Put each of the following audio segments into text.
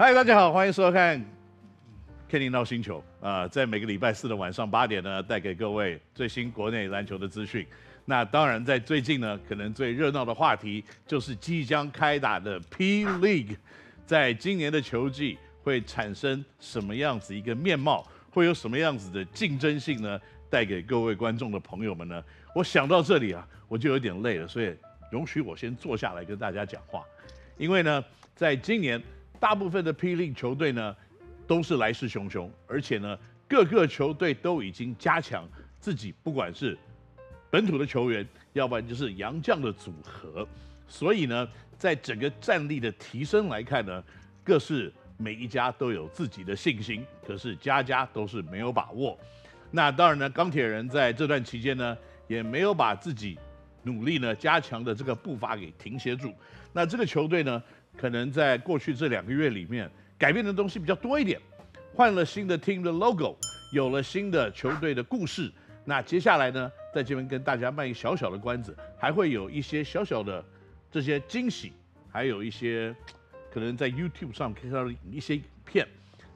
嗨，大家好，欢迎收看《Kenny NOW 星球》啊、在每个礼拜四的晚上八点呢，带给各位最新国内篮球的资讯。那当然，在最近呢，可能最热闹的话题就是即将开打的 P League，在今年的球季会产生什么样子一个面貌，会有什么样子的竞争性呢？带给各位观众的朋友们呢？我想到这里啊，我就有点累了，所以容许我先坐下来跟大家讲话。因为呢，在今年大部分的 P League 球队呢，都是来势汹汹，而且呢，各个球队都已经加强自己，不管是本土的球员，要不然就是洋将的组合。所以呢，在整个战力的提升来看呢，各是每一家都有自己的信心，可是家家都是没有把握。那当然呢，钢铁人在这段期间呢，也没有把自己努力呢加强的这个步伐给停歇住。那这个球队呢，可能在过去这两个月里面改变的东西比较多一点，换了新的 team 的 logo，有了新的球队的故事。那接下来呢，在这边跟大家卖一个小小的关子，还会有一些小小的这些惊喜，还有一些可能在 YouTube 上看到一些影片，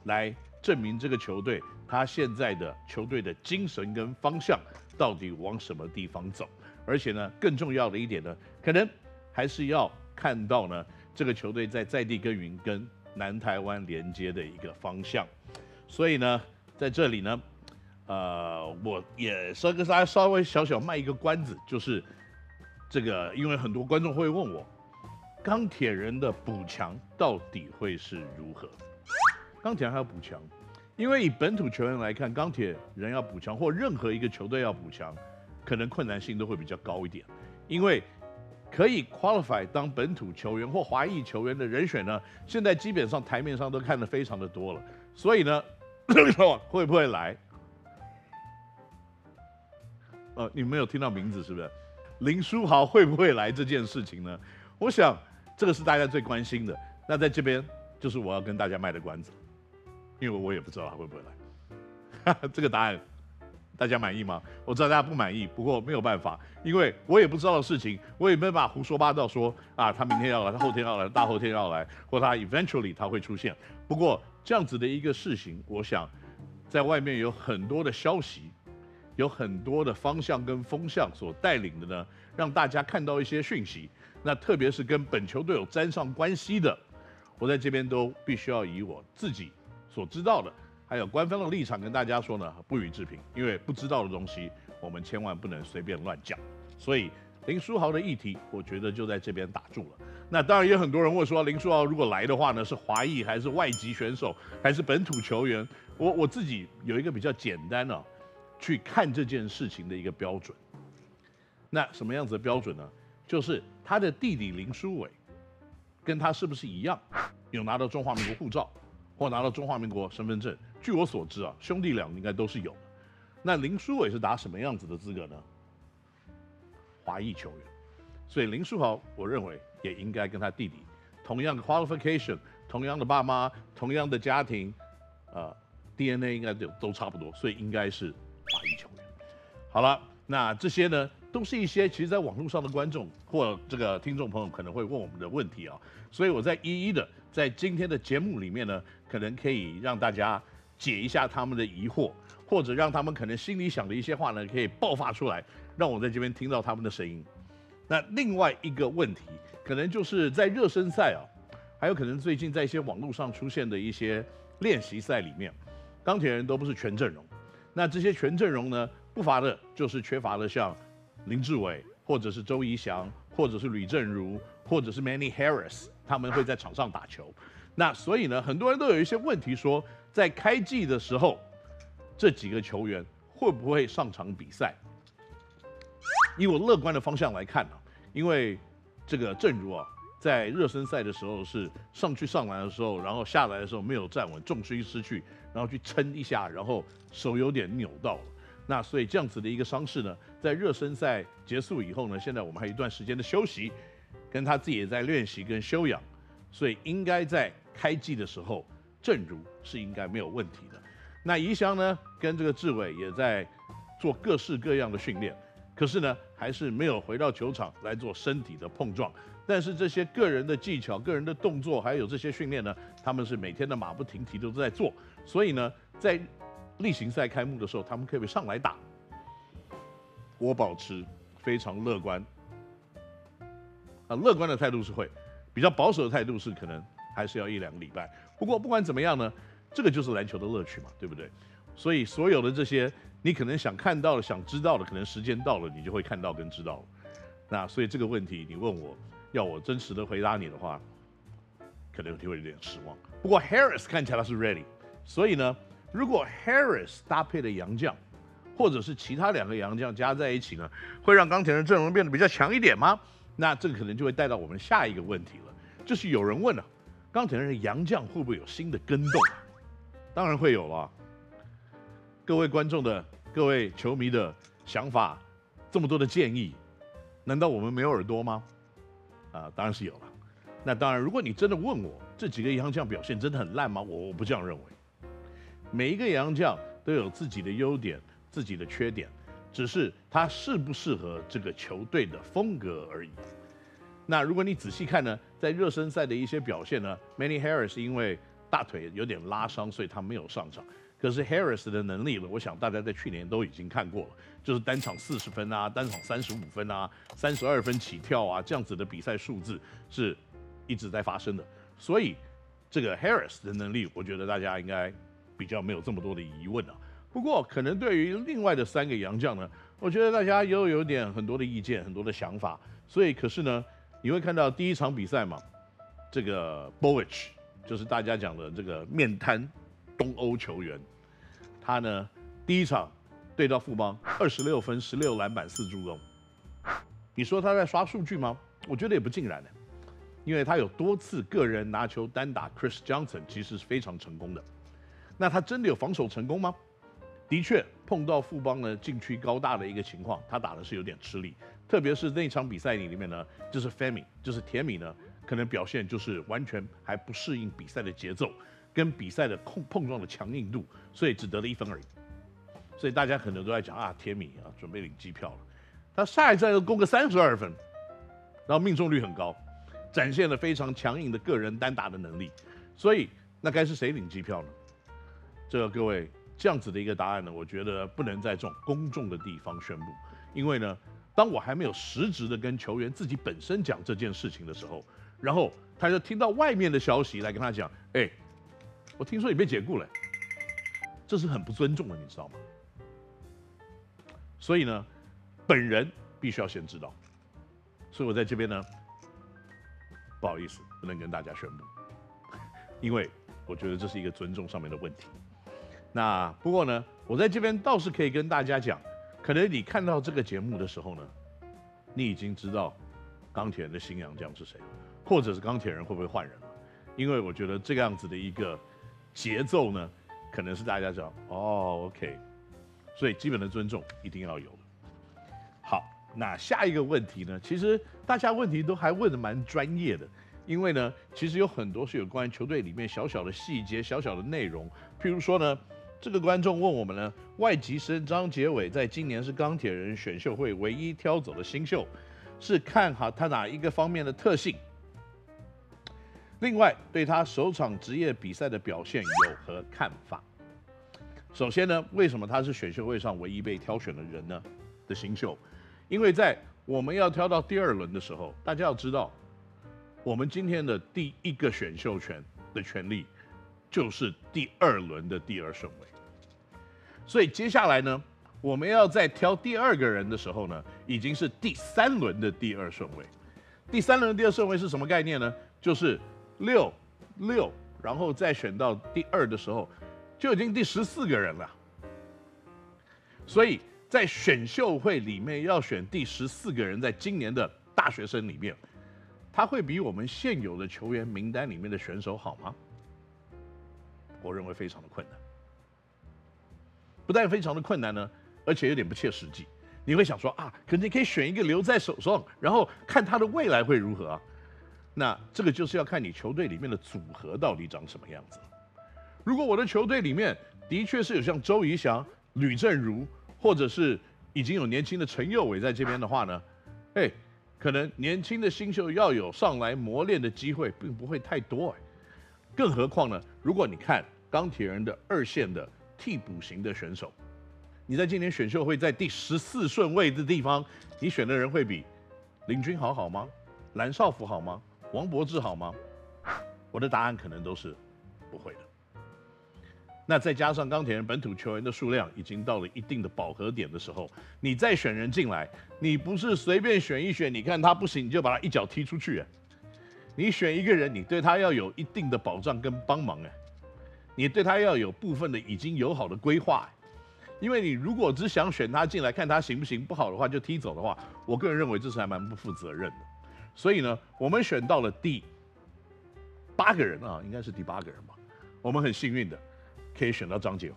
来证明这个球队。他现在的球队的精神跟方向到底往什么地方走？而且呢，更重要的一点呢，可能还是要看到呢，这个球队在在地耕耘跟南台湾连接的一个方向。所以呢，在这里呢，呃，我也稍跟大家稍微小小卖一个关子，就是这个，因为很多观众会问我，钢铁人的补强到底会是如何？钢铁人还要补强？因为以本土球员来看，钢铁人要补强，或任何一个球队要补强，可能困难性都会比较高一点。因为可以 qualify 当本土球员或华裔球员的人选呢，现在基本上台面上都看得非常的多了。所以呢，会不会来？呃，你没有听到名字是不是？林书豪会不会来这件事情呢？我想这个是大家最关心的。那在这边就是我要跟大家卖的关子。因为我也不知道他会不会来，哈哈，这个答案大家满意吗？我知道大家不满意，不过没有办法，因为我也不知道的事情，我也没办法胡说八道说啊，他明天要来，他后天要来，大后天要来，或他 eventually 他会出现。不过这样子的一个事情，我想在外面有很多的消息，有很多的方向跟风向所带领的呢，让大家看到一些讯息。那特别是跟本球队有沾上关系的，我在这边都必须要以我自己。所知道的，还有官方的立场跟大家说呢，不予置评，因为不知道的东西，我们千万不能随便乱讲。所以林书豪的议题，我觉得就在这边打住了。那当然也有很多人问说，林书豪如果来的话呢，是华裔还是外籍选手，还是本土球员？我我自己有一个比较简单的、去看这件事情的一个标准。那什么样子的标准呢？就是他的弟弟林书伟，跟他是不是一样，有拿到中华民国护照？或拿到中华民国身份证，据我所知啊，兄弟俩应该都是有的。那林书伟是打什么样子的资格呢？华裔球员，所以林书豪，我认为也应该跟他弟弟同样的 qualification，同样的爸妈，同样的家庭，呃，DNA 应该都都差不多，所以应该是华裔球员。好了，那这些呢，都是一些其实在网络上的观众或这个听众朋友可能会问我们的问题啊，所以我在一一的在今天的节目里面呢。可能可以让大家解一下他们的疑惑，或者让他们可能心里想的一些话呢，可以爆发出来，让我在这边听到他们的声音。那另外一个问题，可能就是在热身赛啊，还有可能最近在一些网络上出现的一些练习赛里面，钢铁人都不是全阵容。那这些全阵容呢，不乏的就是缺乏了像林志伟，或者是周仪翔，或者是吕正如，或者是 Many Harris，他们会在场上打球。那所以呢，很多人都有一些问题说，在开季的时候，这几个球员会不会上场比赛？以我乐观的方向来看呢，因为这个正如啊，在热身赛的时候是上去上篮的时候，然后下来的时候没有站稳，重心失去，然后去撑一下，然后手有点扭到了。那所以这样子的一个伤势呢，在热身赛结束以后呢，现在我们还有一段时间的休息，跟他自己也在练习跟休养，所以应该在。开季的时候，正如是应该没有问题的。那宜香呢，跟这个志伟也在做各式各样的训练，可是呢，还是没有回到球场来做身体的碰撞。但是这些个人的技巧、个人的动作，还有这些训练呢，他们是每天的马不停蹄都在做。所以呢，在例行赛开幕的时候，他们可以上来打。我保持非常乐观。啊，乐观的态度是会，比较保守的态度是可能还是要一两个礼拜。不过不管怎么样呢，这个就是篮球的乐趣嘛，对不对？所以所有的这些你可能想看到的、想知道的，可能时间到了，你就会看到跟知道了。那所以这个问题你问我，要我真实的回答你的话，可能就会有点失望。不过 Harris 看起来是 ready，所以呢，如果 Harris 搭配的洋将，或者是其他两个洋将加在一起呢，会让钢铁人阵容变得比较强一点吗？那这个可能就会带到我们下一个问题了，就是有人问了，钢铁人的洋将会不会有新的跟动？当然会有了。各位观众的、各位球迷的想法，这么多的建议，难道我们没有耳朵吗？啊，当然是有了。那当然，如果你真的问我这几个洋将表现真的很烂吗？我我不这样认为。每一个洋将都有自己的优点、自己的缺点。只是他适不适合这个球队的风格而已。那如果你仔细看呢，在热身赛的一些表现呢，Many Harris 因为大腿有点拉伤，所以他没有上场。可是 Harris 的能力呢，我想大家在去年都已经看过了，就是单场四十分啊，单场三十五分啊，三十二分起跳啊，这样子的比赛数字是一直在发生的。所以这个 Harris 的能力，我觉得大家应该比较没有这么多的疑问啊。不过，可能对于另外的三个洋将呢，我觉得大家又有点很多的意见，很多的想法。所以，可是呢，你会看到第一场比赛嘛，这个 Bolich 就是大家讲的这个面瘫东欧球员，他呢第一场对到富邦，二十六分、十六篮板、四助攻。你说他在刷数据吗？我觉得也不尽然的，因为他有多次个人拿球单打 Chris Johnson，其实是非常成功的。那他真的有防守成功吗？的确碰到富邦呢禁区高大的一个情况，他打的是有点吃力，特别是那场比赛里面呢，就是 Femi，就是铁米呢，可能表现就是完全还不适应比赛的节奏，跟比赛的碰碰撞的强硬度，所以只得了一分而已。所以大家可能都在讲啊，铁米啊准备领机票了，他下一站又攻个三十二分，然后命中率很高，展现了非常强硬的个人单打的能力，所以那该是谁领机票呢？这个各位。这样子的一个答案呢，我觉得不能在这种公众的地方宣布，因为呢，当我还没有实质的跟球员自己本身讲这件事情的时候，然后他就听到外面的消息来跟他讲，哎，我听说你被解雇了，这是很不尊重的，你知道吗？所以呢，本人必须要先知道，所以我在这边呢，不好意思，不能跟大家宣布，因为我觉得这是一个尊重上面的问题。那不过呢，我在这边倒是可以跟大家讲，可能你看到这个节目的时候呢，你已经知道钢铁人的新洋将是谁，或者是钢铁人会不会换人了？因为我觉得这个样子的一个节奏呢，可能是大家讲哦，OK，所以基本的尊重一定要有。好，那下一个问题呢，其实大家问题都还问得蛮专业的，因为呢，其实有很多是有关于球队里面小小的细节、小小的内容，譬如说呢。这个观众问我们呢，外籍生张杰伟在今年是钢铁人选秀会唯一挑走的新秀，是看好他哪一个方面的特性？另外，对他首场职业比赛的表现有何看法？首先呢，为什么他是选秀会上唯一被挑选的人呢？的新秀，因为在我们要挑到第二轮的时候，大家要知道，我们今天的第一个选秀权的权利就是第二轮的第二顺位。所以接下来呢，我们要在挑第二个人的时候呢，已经是第三轮的第二顺位。第三轮的第二顺位是什么概念呢？就是六六，然后再选到第二的时候，就已经第十四个人了。所以在选秀会里面要选第十四个人，在今年的大学生里面，他会比我们现有的球员名单里面的选手好吗？我认为非常的困难。不但非常的困难呢，而且有点不切实际。你会想说啊，可你可以选一个留在手上，然后看他的未来会如何啊？那这个就是要看你球队里面的组合到底长什么样子。如果我的球队里面的确是有像周仪翔、吕正如，或者是已经有年轻的陈佑伟在这边的话呢，哎，可能年轻的新秀要有上来磨练的机会，并不会太多哎。更何况呢，如果你看钢铁人的二线的替补型的选手，你在今年选秀会在第十四顺位的地方，你选的人会比林君豪好吗？蓝少辅好吗？王柏智好吗？我的答案可能都是不会的。那再加上钢铁人本土球员的数量已经到了一定的饱和点的时候，你再选人进来，你不是随便选一选，你看他不行，你就把他一脚踢出去。你选一个人，你对他要有一定的保障跟帮忙哎，你对他要有部分的已经有好的规划，因为你如果只想选他进来看他行不行，不好的话就踢走的话，我个人认为这是还蛮不负责任的。所以呢，我们选到了第八个人啊，应该是第八个人吧，我们很幸运的。可以选到张杰伟，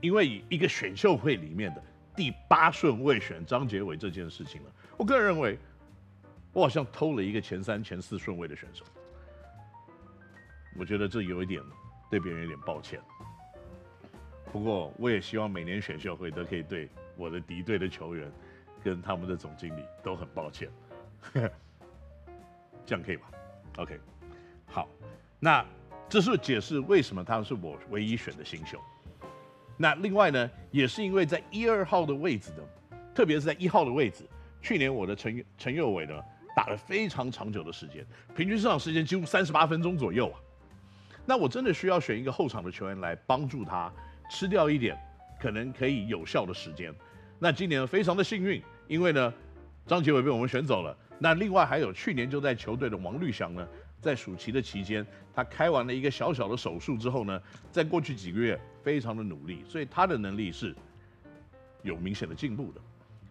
因为以一个选秀会里面的第八顺位选张杰伟这件事情呢，我个人认为，我好像偷了一个前三、前四顺位的选手，我觉得这有一点对别人有点抱歉。不过我也希望每年选秀会都可以对我的敌对的球员跟他们的总经理都很抱歉，这样可以吧？OK，好，那。这是解释为什么他是我唯一选的新秀。那另外呢，也是因为在一二号的位置的，特别是在一号的位置，去年我的陈陈佑伟呢打了非常长久的时间，平均上场时间几乎三十八分钟左右啊。那我真的需要选一个后场的球员来帮助他吃掉一点可能可以有效的时间。那今年非常的幸运，因为呢张杰伟被我们选走了。那另外还有去年就在球队的王律翔呢。在暑期的期间，他开完了一个小小的手术之后呢，在过去几个月非常的努力，所以他的能力是有明显的进步的。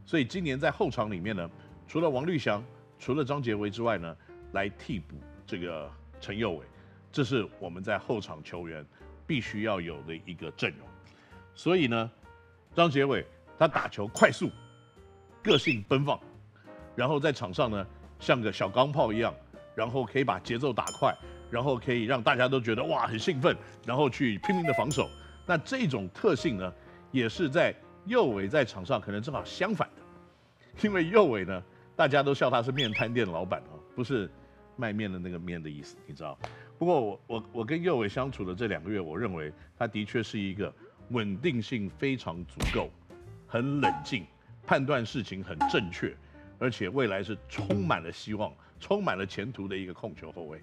所以今年在后场里面呢，除了王律翔，除了张杰伟之外呢，来替补这个陈佑伟，这是我们在后场球员必须要有的一个阵容。所以呢，张杰伟他打球快速，个性奔放，然后在场上呢像个小钢炮一样。然后可以把节奏打快，然后可以让大家都觉得哇很兴奋，然后去拼命的防守。那这种特性呢，也是在右伟在场上可能正好相反的，因为右伟呢，大家都笑他是面摊店老板哦，不是卖面的那个面的意思，你知道。不过我我我跟右伟相处的这两个月，我认为他的确是一个稳定性非常足够，很冷静，判断事情很正确，而且未来是充满了希望。充满了前途的一个控球后卫，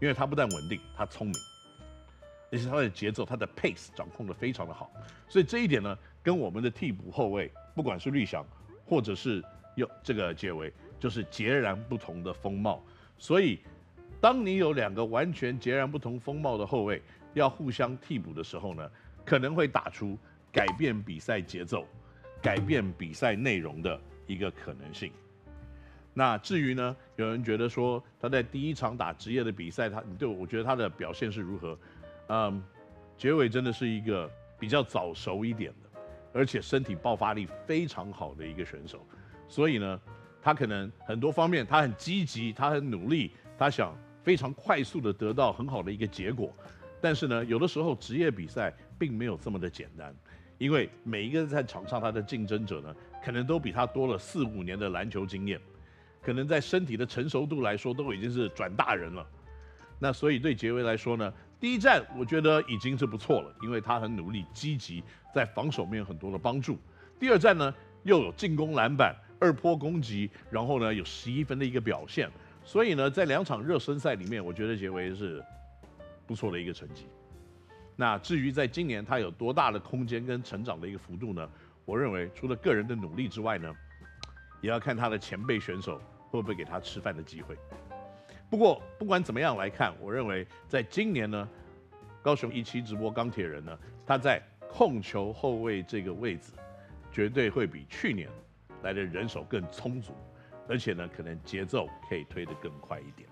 因为他不但稳定，他聪明，而且他的节奏、他的 pace 掌控的非常的好，所以这一点呢，跟我们的替补后卫，不管是绿翔或者是有这个解维，就是截然不同的风貌。所以，当你有两个完全截然不同风貌的后卫要互相替补的时候呢，可能会打出改变比赛节奏、改变比赛内容的一个可能性。那至于呢，有人觉得说他在第一场打职业的比赛，他对我觉得他的表现是如何？嗯，杰伟真的是一个比较早熟一点的，而且身体爆发力非常好的一个选手。所以呢，他可能很多方面他很积极，他很努力，他想非常快速的得到很好的一个结果。但是呢，有的时候职业比赛并没有这么的简单，因为每一个在场上他的竞争者呢，可能都比他多了四五年的篮球经验。可能在身体的成熟度来说，都已经是转大人了。那所以对杰维来说呢，第一战我觉得已经是不错了，因为他很努力、积极，在防守面很多的帮助。第二战呢，又有进攻篮板、二波攻击，然后呢有十一分的一个表现。所以呢，在两场热身赛里面，我觉得杰维是不错的一个成绩。那至于在今年他有多大的空间跟成长的一个幅度呢？我认为除了个人的努力之外呢，也要看他的前辈选手会不会给他吃饭的机会。不过不管怎么样来看，我认为在今年呢，高雄一期直播钢铁人呢，他在控球后卫这个位置，绝对会比去年来的人手更充足，而且呢，可能节奏可以推得更快一点。